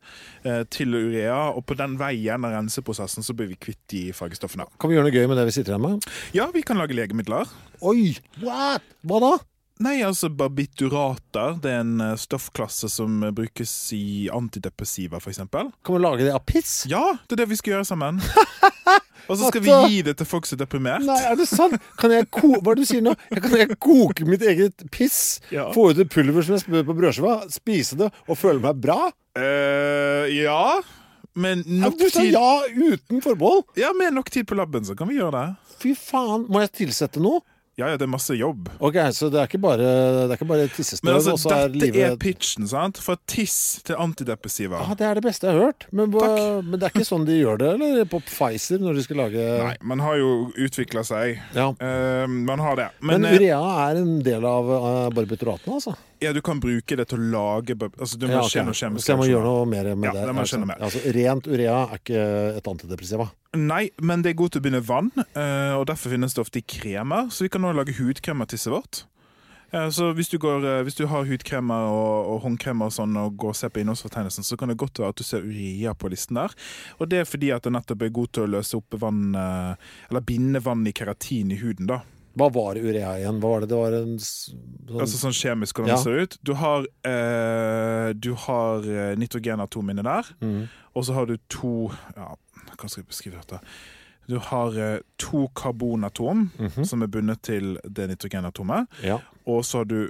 eh, til urea, og på den veien av renseprosessen så blir vi kvitt de fargestoffene. Kan vi gjøre noe gøy med det vi sitter igjen med? Ja, vi kan lage legemidler. Oi! What? Hva da? Nei, altså barbiturater. Det er en eh, stoffklasse som eh, brukes i antidepressiva, f.eks. Kan man lage det av piss? Ja, det er det vi skal gjøre sammen. Og så skal vi gi det til folk som er deprimert. Nei, er det sant? Kan jeg ko Hva er det du sier nå? Jeg kan jeg koke mitt eget piss? Ja. Få ut et pulver som jeg spør på brødskiva, spise det og føle meg bra? Uh, ja, men nok nok du sa tid ja uten forbehold! Ja, med nok tid på laben, så kan vi gjøre det. Fy faen, må jeg tilsette noe? Ja, ja, det er masse jobb. Ok, så det er ikke bare, det er ikke bare tissestøv, Men altså, så er dette livet er pitchen, sant? Fra tiss til antidepressiva. Ja, Det er det beste jeg har hørt. Men, men det er ikke sånn de gjør det eller på Pfizer når de skal lage Nei, man har jo utvikla seg. Ja. Uh, man har det. Men, Men, eh, urea er en del av uh, barbituratene, altså? ja, du kan bruke det til å lage Altså, du må Ja, okay. skje noe kjemisk. Så jeg må gjøre noe mer med Ja, det? det mer. Altså, rent urea er ikke et antidepressiva. Nei, men det er godt å binde vann, eh, og derfor finnes det ofte i kremer. Så vi kan nå lage hudkrem av tisset vårt. Eh, Så hvis du, går, eh, hvis du har hudkremer og, og håndkremer og sånn, og går og ser på innholdsfortegnelsen, så kan det godt være at du ser urea på listen der. Og det er fordi at det nettopp er god til å løse opp vann, eller binde vann i keratin i huden, da. Hva var urea igjen? Hva var det? Det var en sånn, Altså sånn kjemisk hvordan Ja. det ser ut. Du har, eh, du har inni der, mm. og så har du to Ja, hvordan skal jeg beskrive dette? Du har eh, to karbonatom Mhm. som er bundet til det nitrogenatomet, Ja. og så har du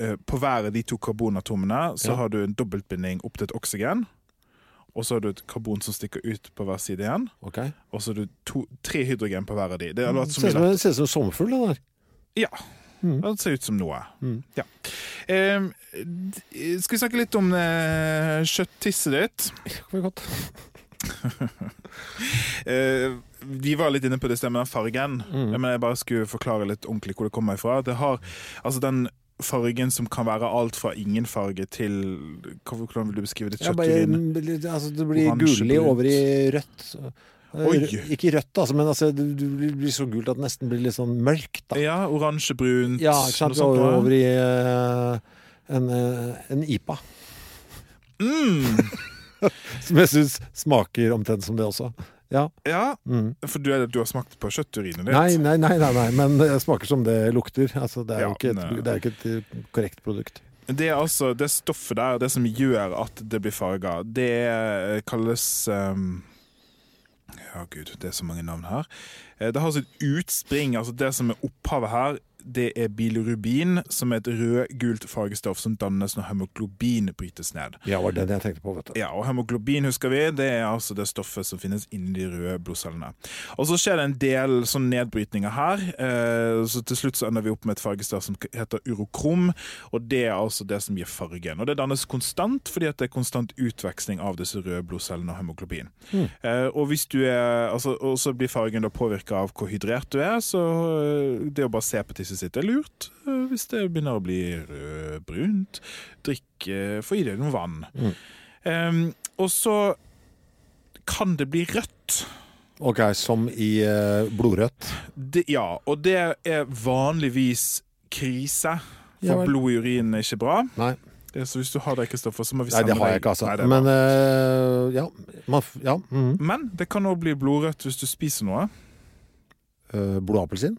eh, på hver av de to karbonatomene så Ja. har du en dobbeltbinding opp til et oksygen. Og så har du et karbon som stikker ut på hver side igjen. Okay. Og så har du to, tre hydrogen på hver av de. Det så Ser ut som, sommerfugl, det der. Ja. Mm. Det ser ut som noe. Mm. Ja. Eh, skal vi snakke litt om eh, kjøttisset ditt? Det kan vi godt. Eh, vi var litt inne på det stedet sted med den fargen. Mm. Men jeg bare skulle forklare litt ordentlig hvor det kommer ifra. Det har, altså den fargen som kan være alt fra ingen farge til Hvordan vil du beskrive ditt Ja, bare, kjøtturin? altså, det blir gullig over i rødt. Eh, Oi. Ikke rødt, altså, men altså, det det blir så gult at det nesten blir litt sånn mørkt. Da. Ja, oransjebrunt. Ja, sånt Over, over i uh, en, eh, en IPA. Mm, Som jeg syns smaker omtrent som det også. Ja. ja, Mm. for du, du har smakt på kjøtturinen ditt? Nei, nei, nei, nei, nei, men det smaker som det lukter. Altså, det er jo ikke et, det er ikke et eh, korrekt produkt. Det er altså det stoffet der, det som gjør at det blir farga, det kalles um Ja, gud, det er så mange navn her. Eh, Det har sitt utspring, altså det som er opphavet her, det er bilirubin, som er et rød-gult fargestoff som dannes når hemoglobin brytes ned. Ja, var det det jeg tenkte på, vet du. Ja, og Hemoglobin husker vi, det er altså det stoffet som finnes inni de røde blodcellene. Og Så skjer det en del sånn nedbrytninger her. Eh, så Til slutt så ender vi opp med et fargestoff som heter urokrom. og Det er altså det som gir fargen. Og Det dannes konstant fordi at det er konstant utveksling av disse røde blodcellene og hemoglobin. Eh, og hvis du er, altså, så blir fargen da påvirka av hvor hydrert du er, så eh, det å bare se på tisset sitt er lurt. Eh, hvis det begynner å bli rødbrunt. drikk, eh, få i deg noe vann. Mm. Um, og så kan det bli rødt. Ok, som i eh, blodrødt. Det, ja, og det er vanligvis krise. For Ja blod i urinen er ikke bra. Nei. Det er Så hvis du har det, Kristoffer, så må vi Nei, sende det har jeg deg- ikke, altså. Nei, Men eh, ja. Man, ja mhm. Men det kan òg bli blodrødt hvis du spiser noe. Uh, Blodappelsin?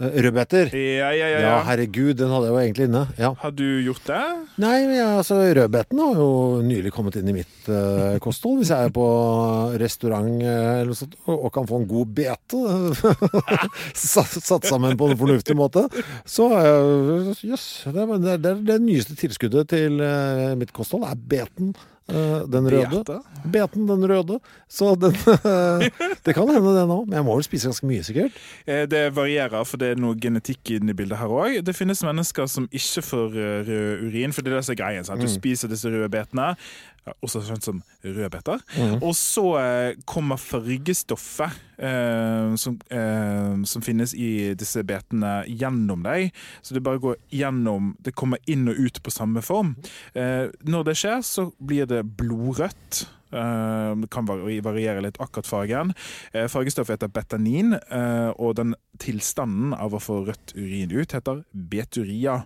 Eh, Rødbeter? Ja, ja, ja. Ja, herregud, den hadde jeg jo egentlig inne. Ja. Har du gjort det? Nei, men ja, altså rødbeten har jo nylig kommet inn i mitt uh, kosthold. Hvis jeg er på restaurant uh, eller sånt, og, og kan få en god bete, satt, satt sammen på en fornuftig måte, så uh, yes, det, det, det det nyeste tilskuddet til mitt kosthold er beten. Eh, den røde. Bete? Beten, den røde. Så den Det kan hende, det nå. Men jeg må vel spise ganske mye, sikkert. Eh, Det varierer, for det er noe genetikk inne i bildet her òg. Det finnes mennesker som ikke får eh, rød urin, for det er det som er greien. Sant? Du spiser disse røde betene, også kjent som rødbeter. Og så eh, kommer fargestoffet eh, som, eh, som finnes i disse betene, gjennom deg. Så det bare går gjennom Det kommer inn og ut på samme form. Eh, når det skjer, så blir det blodrødt. Eh, kan variere litt akkurat fargen. Eh, fargestoffet heter betanin, eh, og den tilstanden av å få rødt urin ut heter beturia.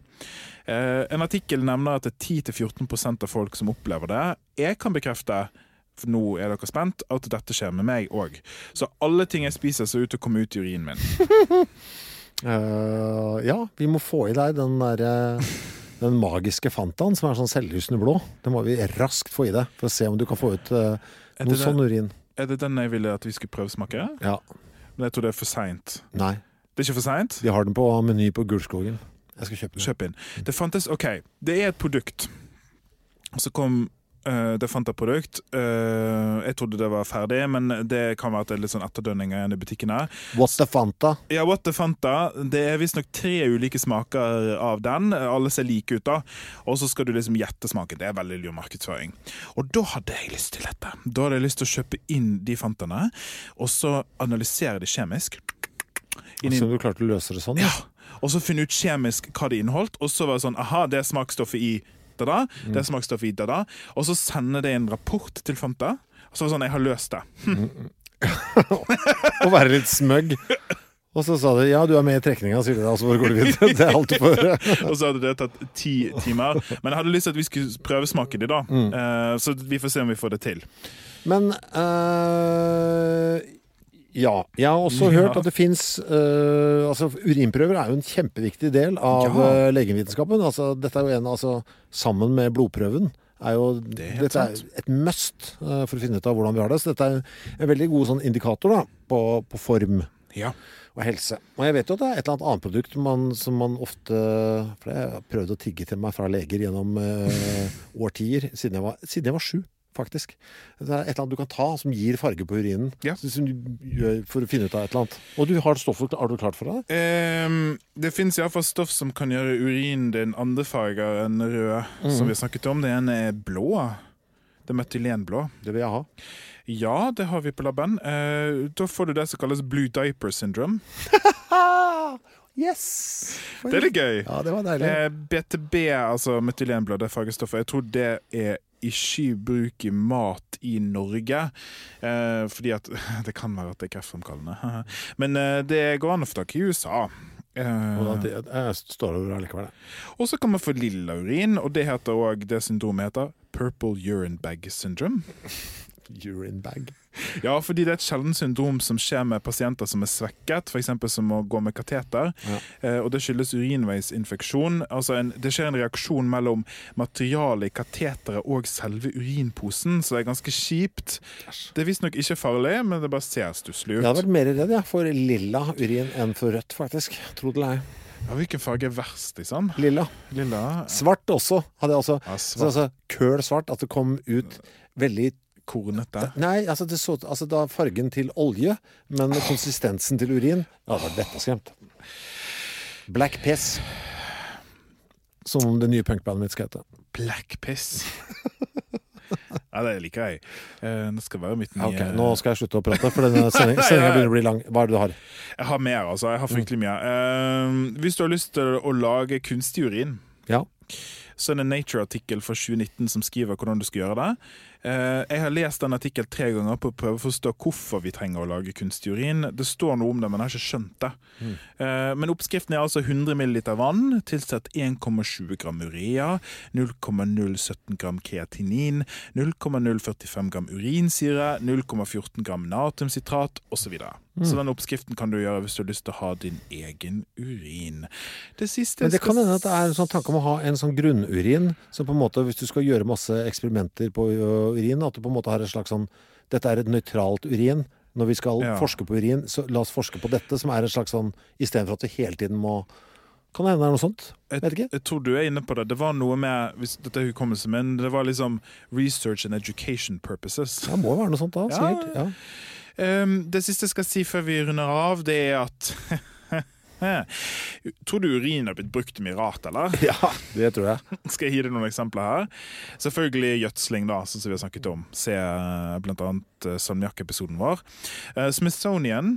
En artikkel nevner at det er 10-14% av folk som opplever det. Jeg kan bekrefte for nå er dere spent, at dette skjer med meg òg. Så alle ting jeg spiser, ser ut til å komme ut i urinen min. uh, ja, vi må få i deg den derre den magiske Fantaen som er sånn selvlysende blå. Den må vi raskt få i deg for å se om du kan få ut Er noe sånn urin. er det den jeg ville at vi skulle prøvesmake? Ja. Men jeg tror det er for seint. Nei. Det er ikke for seint? De har den på Meny på Gulskogen. Jeg skal kjøpe den. Kjøp inn. Det fantes OK, det er et produkt. Og så kom det fant et produkt. Eh, jeg trodde det var ferdig, men det kan være at det er litt sånn etterdønninger igjen i butikkene. What the Fanta? Ja, What the Fanta. Det er visstnok tre ulike smaker av den. Alle ser like ut, da. Og så skal du liksom gjette smaken. Det er veldig lur markedsføring. Og da hadde jeg lyst til dette. Da hadde jeg lyst til å kjøpe inn de Fantaene, og så analysere det kjemisk. Inni... Så du klarte å løse det sånn? ja. Og så finne ut kjemisk hva det inneholdt, og så var det sånn Aha, det er smaksstoffet i da-da. Det er smaksstoffet i da-da. Og så sender det en rapport til Fanta. Og så det sånn Jeg har løst det. Å være litt smøgg. Og så sa de ja, du er med i trekninga, sier de da, og så går du videre. Det er alt du får høre. Og så hadde det tatt ti timer. Men jeg hadde lyst til at vi skulle prøvesmake de, da. Eh, så vi får se om vi får det til. Men eh, ja. Jeg har også Ja. hørt at det fins Altså, urinprøver er jo en kjempeviktig del av Ja. eh, legevitenskapen. Altså, dette er jo en Altså, sammen med blodprøven er jo Det er Dette er et must uh, for å finne ut av hvordan vi har det. Så dette er en veldig god sånn indikator da, på, på form Ja. og helse. Og jeg vet jo at det er et eller annet annet produkt man, som man ofte For jeg har prøvd å tigge til meg fra leger gjennom eh, årtier, siden jeg, var, siden jeg var sju, faktisk. Det er et eller annet du kan ta som gir farge på urinen. Ja. Som du gjør for å finne ut av et eller annet. Og du har stoffet har du klart for deg? Um, det fins iallfall stoff som kan gjøre urinen din andre farger enn rød, som vi snakket om. Det ene er blå. Det er metylenblå. Det vil jeg ha. Ja, det har vi på laben. Uh, da får du det som kalles blue diaper syndrome. Yes! Det er litt gøy. Ja, det var deilig. Eh, BTB, altså metylenblå, det fargestoffet, jeg tror det er ikke bruk mat i Norge. Eh, fordi at Det kan være at det er kreftfremkallende. Men eh, det går an å få tak i USA. Eh, Og det, jeg står over allikevel. og så kan man få lilla urin, og det heter også, det syndromet heter purple urine bag syndrome. Urine bag. Ja, fordi det er et sjeldent syndrom som skjer med pasienter som er svekket, f.eks. som må gå med kateter. Ja. Eh, og det skyldes urinveisinfeksjon. Altså en, det skjer en reaksjon mellom materialet i kateteret og selve urinposen, så det er ganske kjipt. Det er visstnok ikke farlig, men det bare ser stusslig Jeg har vært mer redd jeg, for lilla urin enn for rødt, faktisk. Tro det eller ei. Ja, hvilken farge er verst, liksom? Lilla. Lilla? Svart også. Hadde jeg også. Ja, Så, altså, køl svart. At det kom ut veldig Kornete. Nei, altså, det så, altså da fargen til olje, men konsistensen til urin Ja, det var vettskremt. Black piss. Som det nye punkbandet mitt skal hete. Black piss. Ja, det liker jeg. Eh, det skal være mitt nye okay, Nå skal jeg slutte å prate, for denne sendingen sendinga begynner å bli lang. Hva er det du har? Jeg har mer, altså. Jeg har fryktelig mye. Eh, hvis du har lyst til å lage kunstig urin, Ja. så er det en Nature-artikkel fra 2019 som skriver hvordan du skal gjøre det. Eh, jeg har lest den artikkelen tre ganger på å prøve å forstå hvorfor vi trenger å lage kunstig urin. Det står noe om det, men jeg har ikke skjønt det. Mm. men oppskriften er altså 100 ml vann, tilsett 1,20 gram urea, 0,017 gram kreatinin, 0,045 gram urinsyre, 0,14 gram natriumsitrat osv. Så, videre. så den oppskriften kan du gjøre hvis du har lyst til å ha din egen urin. Det siste Men det kan hende at det er en sånn tanke om å ha en sånn grunnurin, som på en måte, hvis du skal gjøre masse eksperimenter på urin, at du på en måte har et slags sånn Dette er et nøytralt urin. Når vi skal Ja. forske på urin, så la oss forske på dette, som er et slags sånn Istedenfor at vi hele tiden må Kan det hende det er noe sånt. Jeg, jeg tror du er inne på det. Det var noe med hvis dette er hukommelse, men det var liksom research and education purposes. Ja, må jo være noe sånt da, Ja. sikkert. Ja. Um, det siste jeg skal si før vi runder av, det er at Tror du urin har blitt brukt mye rart, eller? ja, det tror jeg. Skal jeg gi deg noen eksempler her? Selvfølgelig gjødsling, da, sånn som vi har snakket om. Se bl.a. blant annet eh, salmiakk-episoden vår. Eh, Smithsonian,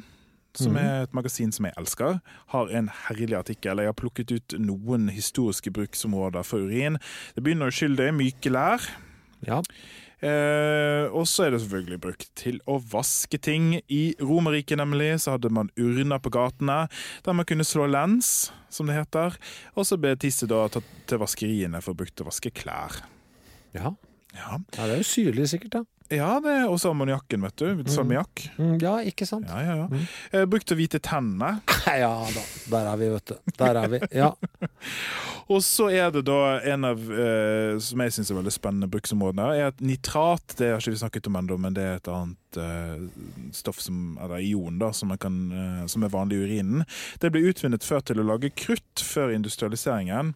som Mhm. er et magasin som jeg elsker, har en herlig artikkel. Jeg har plukket ut noen historiske bruksområder for urin. Det begynner uskyldig, myke lær. Ja. Eh, og så er det selvfølgelig brukt til å vaske ting. I Romerriket nemlig så hadde man urner på gatene der man kunne slå lens, som det heter. Og så ble tisset da tatt til vaskeriene for brukt til å vaske klær. Ja. Ja, ja, det er jo syrlig sikkert, da. Ja det er også ammoniakken, vet du. Salmiakk. Mm, ja, ikke sant? Ja, ja, ja. Mm. Eh, brukt til hvite tennene. Ja da, der er vi, vet du. Der er vi. Ja. Og så er det da en av eh, som jeg syns er veldig spennende bruksområdene, er at nitrat Det har ikke vi snakket om ennå, men det er et annet eh, stoff som eller ion da, som, kan, eh, som er vanlig i urinen. Det ble utvinnet før til å lage krutt før industrialiseringen.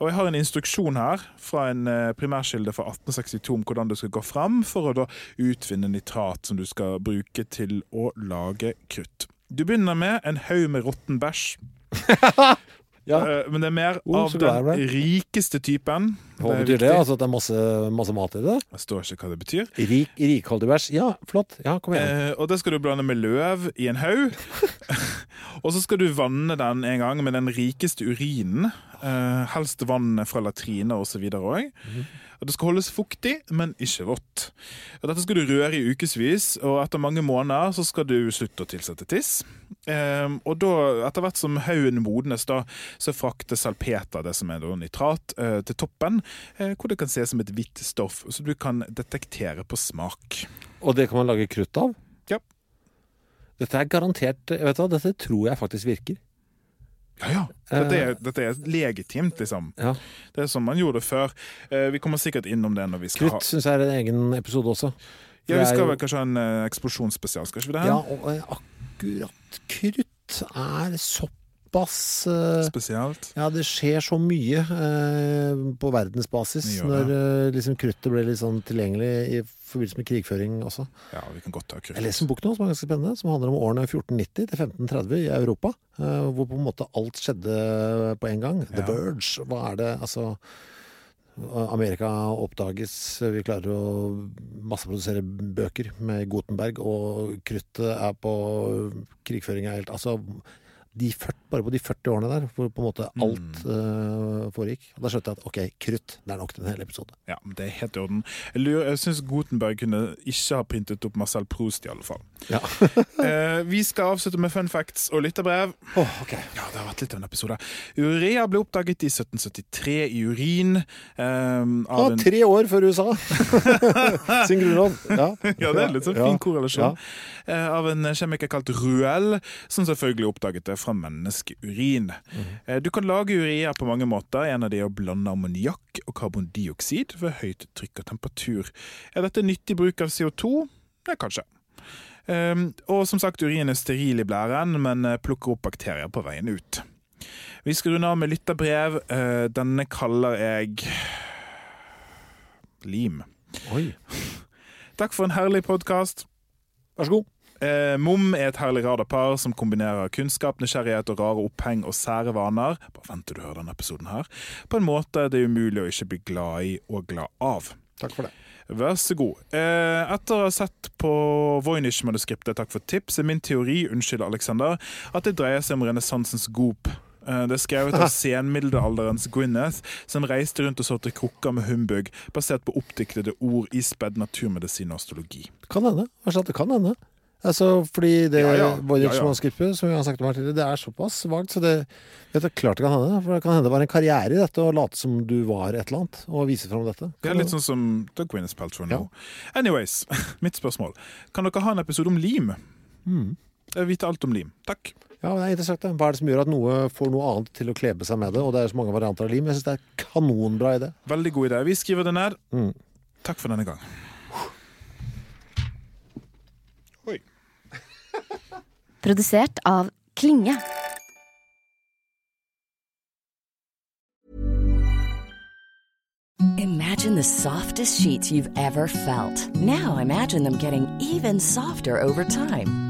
Og jeg har en instruksjon her fra en eh, primærkilde fra 1862 om hvordan du skal gå fram for å da utvinne nitrat som du skal bruke til å lage krutt. Du begynner med en haug med råtten bæsj. ja. Men det er mer Oh, av den rikeste typen. Hva betyr det? Altså at det er masse, masse mat i det? Det står ikke hva det betyr. Rik, rikholdig bæsj? Ja, flott. Ja, kom igjen. Eh, og det skal du blande med løv i en haug. og så skal du vanne den en gang med den rikeste urinen. Eh, helst vannet fra latriner osv. òg. Og Det skal holdes fuktig, men ikke vått. Og dette skal du røre i ukevis, og etter mange måneder så skal du slutte å tilsette tiss. Eh, og da, etter hvert som haugen modnes, da, så frakter salpeter, det som er da nitrat, eh, til toppen, hvor det kan ses som et hvitt stoff, så du kan detektere på smak. Og det kan man lage krutt av? Ja. Dette er garantert Vet du hva, dette tror jeg faktisk virker. Ja, ja. Dette er, dette er legitimt, liksom. Ja. Det er som man gjorde før. Eh, vi kommer sikkert innom det når vi skal Krutt syns jeg er en egen episode også. Ja, Vi skal vel kanskje ha en eh, eksplosjonsspesial, skal ikke vi det? Ja, og eh, akkurat krutt er såpass eh, Spesielt. Ja, det skjer så mye eh, på verdensbasis når eh, liksom kruttet ble litt sånn tilgjengelig i forbindelse med krigføring også. Ja, vi kan godt ta krutt. Jeg leser en bok nå som er ganske spennende, som handler om årene 1490 til 1530 i Europa. eh, hvor på en måte alt skjedde på en gang. The Ja. Verge, hva er det Altså Amerika oppdages, vi klarer å masseprodusere bøker med Gutenberg, og kruttet er på krigføringa helt Altså, de 40, bare på de 40 årene der, hvor på en måte alt eh, foregikk. Da skjønte jeg at ok, krutt, det er nok til en hel episode. Ja, men Det er helt i orden. Jeg, lurer- jeg syns Gutenberg kunne ikke ha printet opp Marcel Proust, i alle fall. Ja. uh, vi skal avslutte med fun facts og lytterbrev. ok. Ja, det har vært litt av en episode. Urea ble oppdaget i 1773 i urin. eh, av ah, tre år før USA sin grunnlov. Ja. Ja, det er litt sånn fin korrelasjon. Eh, av en kjemiker kalt Ruel, som selvfølgelig oppdaget det fra menneskeurin. Mm. du kan lage urea på mange måter. En av de er å blande ammoniakk og karbondioksid ved høyt trykk og temperatur. Er dette nyttig bruk av CO2? Ja, kanskje. Eh, og som sagt, urin er steril i blæren, men eh, plukker opp bakterier på veien ut. Vi skal runde av med lytterbrev. Eh, denne kaller jeg Lim. Oi, Takk for en herlig podkast. vær så god. Eh, Mom er et herlig radarpar som kombinerer kunnskap, nysgjerrighet og rare oppheng og sære vaner Bare vent til du hører denne episoden her på en måte det er umulig å ikke bli glad i og glad av. Takk for det. Vær så god. Eh, etter å ha sett på Voynich-manuskriptet Takk for tips, er min teori unnskyld Alexander, at det dreier seg om renessansens Goop. Eh, Det er skrevet av senmiddelalderens Gwyneth, som reiste rundt og solgte krukker med humbug, basert på oppdiktede ord i spedd naturmedisin og astrologi. Kan hende. Så god, det kan hende. Altså, fordi det Ja, ja. Voynich Ja, ja. manuskriptet, som vi har snakket om her tidligere, det er såpass vagt, så det, vet du, klart det kan hende. For det kan hende det var en karriere i dette, å late som du var et eller annet, og vise fram dette. Det er litt sånn som The Gwyneth Paltrow nå. Ja. Anyways, mitt spørsmål. Kan dere ha en episode om lim? Mm. Jeg vil vite alt om lim. Takk. Ja, det er interessant. det. Hva er det som gjør at noe får noe annet til å klebe seg med det? Og det er så mange varianter av lim. Jeg syns det er kanonbra idé. Veldig god idé. Vi skriver den her. Mm. Takk for denne gang. Produsert av Klinge. Imagine the softest sheets you've ever felt. Now imagine them getting even softer over time.